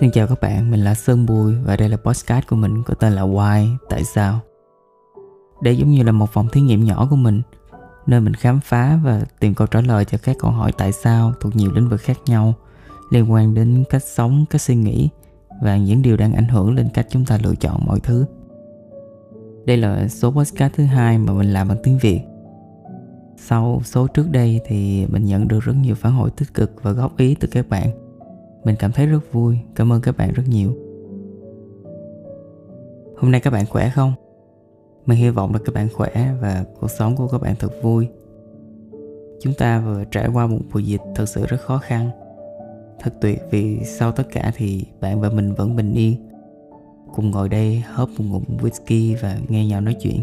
Xin chào các bạn, mình là Sơn Bùi và đây là podcast của mình có tên là Why, Tại sao? Đây giống như là một phòng thí nghiệm nhỏ của mình nơi mình khám phá và tìm câu trả lời cho các câu hỏi tại sao thuộc nhiều lĩnh vực khác nhau liên quan đến cách sống, cách suy nghĩ và những điều đang ảnh hưởng lên cách chúng ta lựa chọn mọi thứ. Đây là số podcast thứ hai mà mình làm bằng tiếng Việt. Sau số trước đây thì mình nhận được rất nhiều phản hồi tích cực và góp ý từ các bạn mình cảm thấy rất vui, cảm ơn các bạn rất nhiều. Hôm nay các bạn khỏe không? Mình hy vọng là các bạn khỏe và cuộc sống của các bạn thật vui. Chúng ta vừa trải qua một mùa dịch thật sự rất khó khăn. Thật tuyệt vì sau tất cả thì bạn và mình vẫn bình yên. Cùng ngồi đây hớp một ngụm whisky và nghe nhau nói chuyện.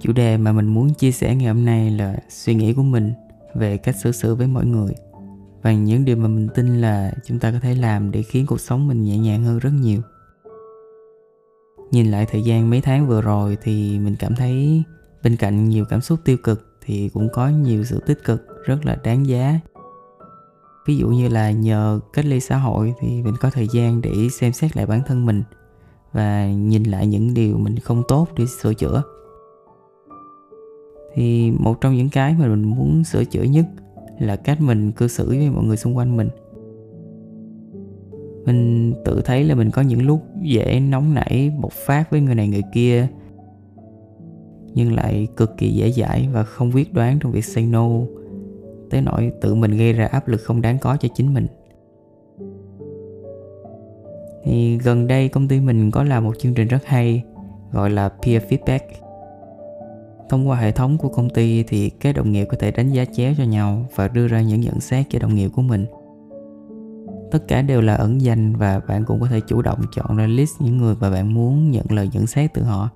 Chủ đề mà mình muốn chia sẻ ngày hôm nay là suy nghĩ của mình về cách xử sự với mọi người và những điều mà mình tin là chúng ta có thể làm để khiến cuộc sống mình nhẹ nhàng hơn rất nhiều. Nhìn lại thời gian mấy tháng vừa rồi thì mình cảm thấy bên cạnh nhiều cảm xúc tiêu cực thì cũng có nhiều sự tích cực rất là đáng giá. Ví dụ như là nhờ cách ly xã hội thì mình có thời gian để xem xét lại bản thân mình và nhìn lại những điều mình không tốt để sửa chữa. Thì một trong những cái mà mình muốn sửa chữa nhất là cách mình cư xử với mọi người xung quanh mình. Mình tự thấy là mình có những lúc dễ nóng nảy bộc phát với người này người kia, nhưng lại cực kỳ dễ dãi và không quyết đoán trong việc say no. Tới nỗi tự mình gây ra áp lực không đáng có cho chính mình. Thì gần đây công ty mình có làm một chương trình rất hay, gọi là peer feedback. Thông qua hệ thống của công ty thì các đồng nghiệp có thể đánh giá chéo cho nhau và đưa ra những nhận xét cho đồng nghiệp của mình. Tất cả đều là ẩn danh và bạn cũng có thể chủ động chọn ra list những người mà bạn muốn nhận lời nhận xét từ họ.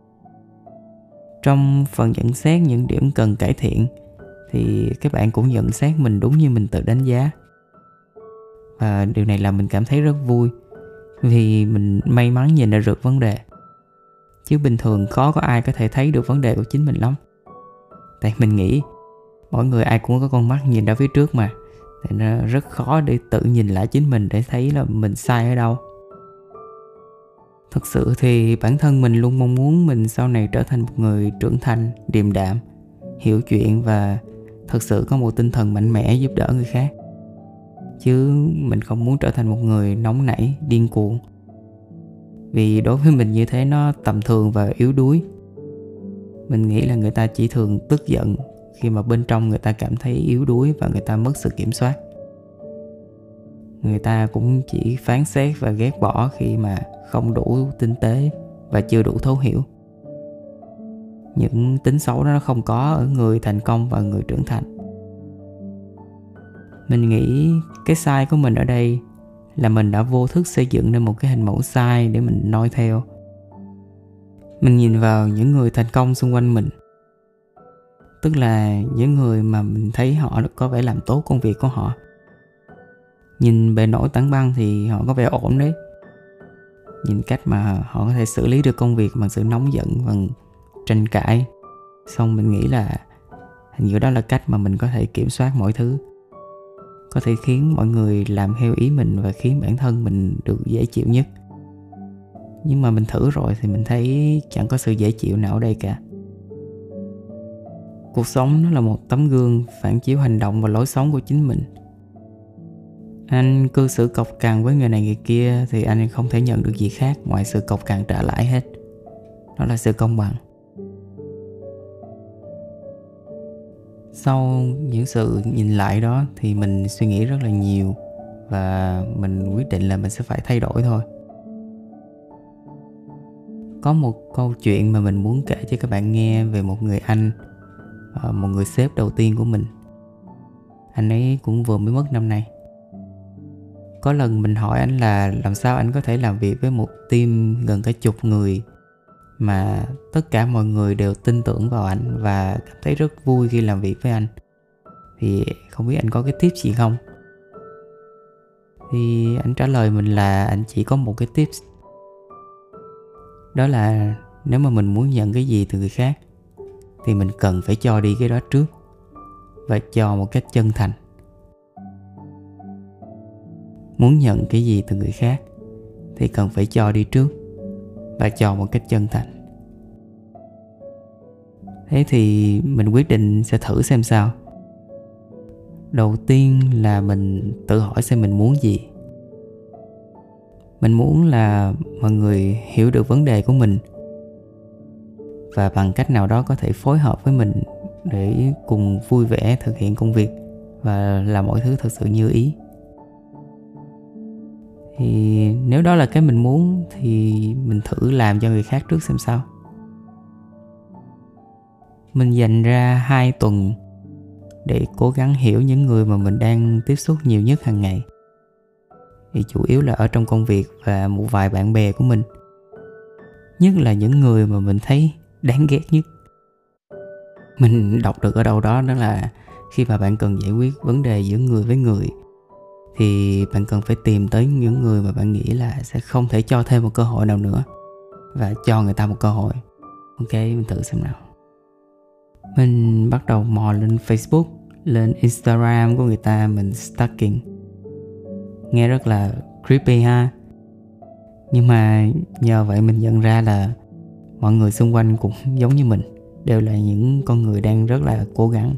Trong phần nhận xét những điểm cần cải thiện thì các bạn cũng nhận xét mình đúng như mình tự đánh giá. Và điều này làm mình cảm thấy rất vui vì mình may mắn nhìn ra được vấn đề chứ bình thường khó có ai có thể thấy được vấn đề của chính mình lắm. Tại mình nghĩ, mỗi người ai cũng có con mắt nhìn ra phía trước mà. Thì nó rất khó để tự nhìn lại chính mình để thấy là mình sai ở đâu. Thực sự thì bản thân mình luôn mong muốn mình sau này trở thành một người trưởng thành, điềm đạm, hiểu chuyện và thật sự có một tinh thần mạnh mẽ giúp đỡ người khác. Chứ mình không muốn trở thành một người nóng nảy, điên cuồng vì đối với mình như thế nó tầm thường và yếu đuối. Mình nghĩ là người ta chỉ thường tức giận khi mà bên trong người ta cảm thấy yếu đuối và người ta mất sự kiểm soát. Người ta cũng chỉ phán xét và ghét bỏ khi mà không đủ tinh tế và chưa đủ thấu hiểu. Những tính xấu đó nó không có ở người thành công và người trưởng thành. Mình nghĩ cái sai của mình ở đây là mình đã vô thức xây dựng nên một cái hình mẫu sai để mình noi theo. Mình nhìn vào những người thành công xung quanh mình. Tức là những người mà mình thấy họ có vẻ làm tốt công việc của họ. Nhìn bề nổi tảng băng thì họ có vẻ ổn đấy. Nhìn cách mà họ có thể xử lý được công việc bằng sự nóng giận, bằng tranh cãi. Xong mình nghĩ là hình như đó là cách mà mình có thể kiểm soát mọi thứ có thể khiến mọi người làm theo ý mình và khiến bản thân mình được dễ chịu nhất. Nhưng mà mình thử rồi thì mình thấy chẳng có sự dễ chịu nào ở đây cả. Cuộc sống nó là một tấm gương phản chiếu hành động và lối sống của chính mình. Anh cư xử cộc cằn với người này người kia thì anh không thể nhận được gì khác ngoài sự cộc cằn trả lại hết. Đó là sự công bằng. Sau những sự nhìn lại đó thì mình suy nghĩ rất là nhiều và mình quyết định là mình sẽ phải thay đổi thôi. Có một câu chuyện mà mình muốn kể cho các bạn nghe về một người anh à, một người sếp đầu tiên của mình. Anh ấy cũng vừa mới mất năm nay. Có lần mình hỏi anh là làm sao anh có thể làm việc với một team gần cả chục người mà tất cả mọi người đều tin tưởng vào anh và cảm thấy rất vui khi làm việc với anh. Thì không biết anh có cái tip gì không? Thì anh trả lời mình là anh chỉ có một cái tips. Đó là nếu mà mình muốn nhận cái gì từ người khác, thì mình cần phải cho đi cái đó trước và cho một cách chân thành. Muốn nhận cái gì từ người khác, thì cần phải cho đi trước và cho một cách chân thành. Thế thì mình quyết định sẽ thử xem sao. Đầu tiên là mình tự hỏi xem mình muốn gì. Mình muốn là mọi người hiểu được vấn đề của mình và bằng cách nào đó có thể phối hợp với mình để cùng vui vẻ thực hiện công việc và làm mọi thứ thật sự như ý thì nếu đó là cái mình muốn thì mình thử làm cho người khác trước xem sao. Mình dành ra hai tuần để cố gắng hiểu những người mà mình đang tiếp xúc nhiều nhất hàng ngày. Thì chủ yếu là ở trong công việc và một vài bạn bè của mình. Nhất là những người mà mình thấy đáng ghét nhất. Mình đọc được ở đâu đó đó là khi mà bạn cần giải quyết vấn đề giữa người với người thì bạn cần phải tìm tới những người mà bạn nghĩ là sẽ không thể cho thêm một cơ hội nào nữa và cho người ta một cơ hội. Ok, mình thử xem nào. Mình bắt đầu mò lên facebook, lên instagram của người ta, mình stalking. Nghe rất là creepy ha. Nhưng mà nhờ vậy mình nhận ra là mọi người xung quanh cũng giống như mình, đều là những con người đang rất là cố gắng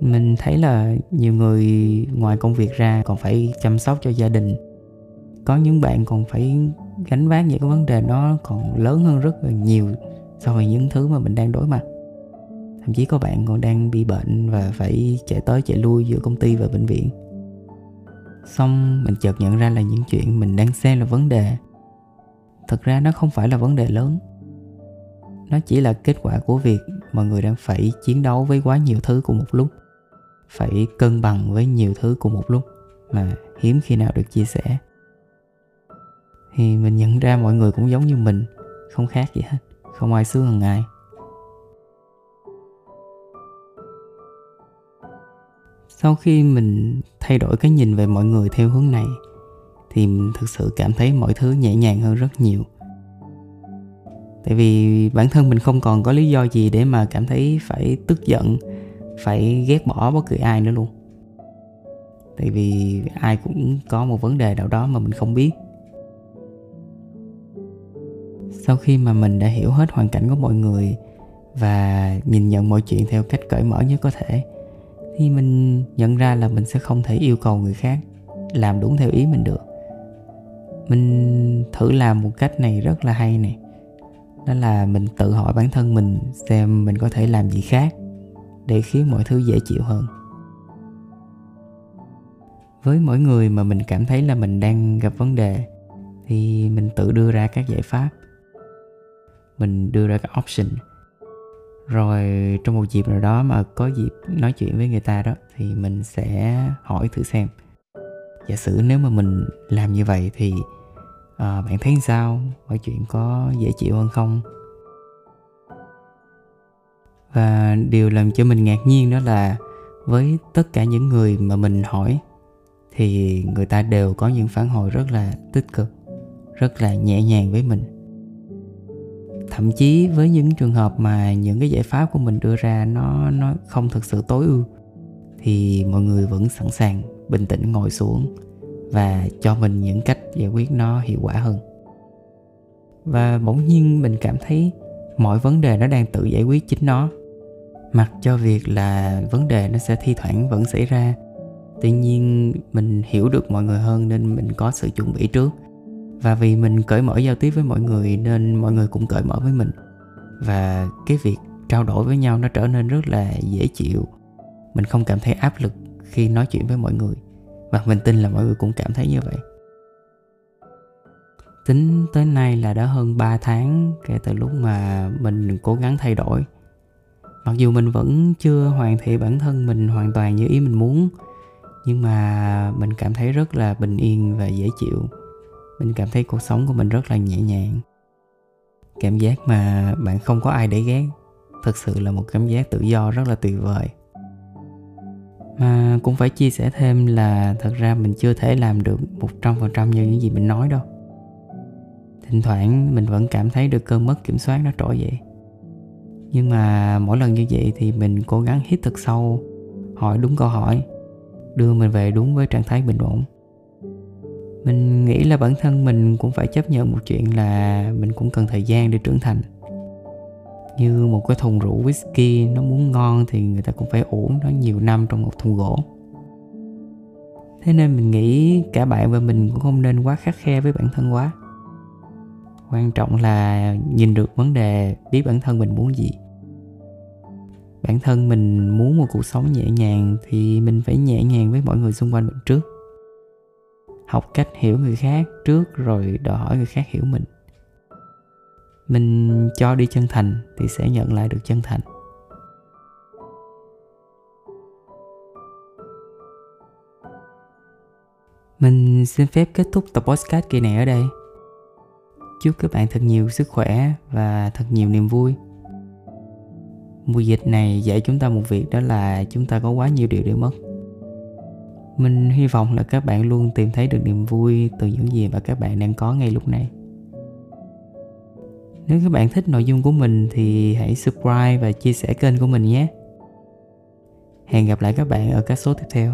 mình thấy là nhiều người ngoài công việc ra còn phải chăm sóc cho gia đình. Có những bạn còn phải gánh vác những cái vấn đề nó còn lớn hơn rất là nhiều so với những thứ mà mình đang đối mặt. Thậm chí có bạn còn đang bị bệnh và phải chạy tới chạy lui giữa công ty và bệnh viện. Xong, mình chợt nhận ra là những chuyện mình đang xem là vấn đề. Thật ra nó không phải là vấn đề lớn. Nó chỉ là kết quả của việc mọi người đang phải chiến đấu với quá nhiều thứ cùng một lúc phải cân bằng với nhiều thứ cùng một lúc mà hiếm khi nào được chia sẻ. Thì mình nhận ra mọi người cũng giống như mình, không khác gì hết, không ai sướng hơn ai sau khi mình thay đổi cái nhìn về mọi người theo hướng này, thì mình thực sự cảm thấy mọi thứ nhẹ nhàng hơn rất nhiều. Tại vì bản thân mình không còn có lý do gì để mà cảm thấy phải tức giận phải ghét bỏ bất kỳ ai nữa luôn. Tại vì ai cũng có một vấn đề nào đó mà mình không biết. Sau khi mà mình đã hiểu hết hoàn cảnh của mọi người và nhìn nhận mọi chuyện theo cách cởi mở nhất có thể, thì mình nhận ra là mình sẽ không thể yêu cầu người khác làm đúng theo ý mình được. Mình thử làm một cách này rất là hay nè. Đó là mình tự hỏi bản thân mình xem mình có thể làm gì khác để khiến mọi thứ dễ chịu hơn. Với mỗi người mà mình cảm thấy là mình đang gặp vấn đề thì mình tự đưa ra các giải pháp. Mình đưa ra các option. Rồi trong một dịp nào đó mà có dịp nói chuyện với người ta đó thì mình sẽ hỏi thử xem. Giả sử nếu mà mình làm như vậy thì uh, bạn thấy sao? Mọi chuyện có dễ chịu hơn không? Và điều làm cho mình ngạc nhiên đó là với tất cả những người mà mình hỏi, thì người ta đều có những phản hồi rất là tích cực, rất là nhẹ nhàng với mình. Thậm chí với những trường hợp mà những cái giải pháp của mình đưa ra nó nó không thực sự tối ưu, thì mọi người vẫn sẵn sàng, bình tĩnh ngồi xuống và cho mình những cách giải quyết nó hiệu quả hơn. Và bỗng nhiên mình cảm thấy mọi vấn đề nó đang tự giải quyết chính nó mặc cho việc là vấn đề nó sẽ thi thoảng vẫn xảy ra. Tuy nhiên, mình hiểu được mọi người hơn nên mình có sự chuẩn bị trước. Và vì mình cởi mở giao tiếp với mọi người nên mọi người cũng cởi mở với mình. Và cái việc trao đổi với nhau nó trở nên rất là dễ chịu. Mình không cảm thấy áp lực khi nói chuyện với mọi người. Và mình tin là mọi người cũng cảm thấy như vậy. Tính tới nay là đã hơn 3 tháng kể từ lúc mà mình cố gắng thay đổi mặc dù mình vẫn chưa hoàn thiện bản thân mình hoàn toàn như ý mình muốn, nhưng mà mình cảm thấy rất là bình yên và dễ chịu. Mình cảm thấy cuộc sống của mình rất là nhẹ nhàng. Cảm giác mà bạn không có ai để ghét, thực sự là một cảm giác tự do rất là tuyệt vời. Mà cũng phải chia sẻ thêm là thật ra mình chưa thể làm được một trăm phần trăm như những gì mình nói đâu. Thỉnh thoảng mình vẫn cảm thấy được cơn mất kiểm soát nó trỗi dậy nhưng mà mỗi lần như vậy thì mình cố gắng hít thật sâu, hỏi đúng câu hỏi, đưa mình về đúng với trạng thái bình ổn. Mình nghĩ là bản thân mình cũng phải chấp nhận một chuyện là mình cũng cần thời gian để trưởng thành. Như một cái thùng rượu whisky, nó muốn ngon thì người ta cũng phải ủ nó nhiều năm trong một thùng gỗ. Thế nên mình nghĩ cả bạn và mình cũng không nên quá khắc khe với bản thân quá quan trọng là nhìn được vấn đề, biết bản thân mình muốn gì. Bản thân mình muốn một cuộc sống nhẹ nhàng thì mình phải nhẹ nhàng với mọi người xung quanh mình trước. Học cách hiểu người khác trước rồi đòi hỏi người khác hiểu mình. Mình cho đi chân thành thì sẽ nhận lại được chân thành. Mình xin phép kết thúc tập podcast kỳ này ở đây chúc các bạn thật nhiều sức khỏe và thật nhiều niềm vui. Mùa dịch này dạy chúng ta một việc, đó là chúng ta có quá nhiều điều để mất. Mình hy vọng là các bạn luôn tìm thấy được niềm vui từ những gì mà các bạn đang có ngay lúc này. Nếu các bạn thích nội dung của mình thì hãy subscribe và chia sẻ kênh của mình nhé. Hẹn gặp lại các bạn ở các số tiếp theo.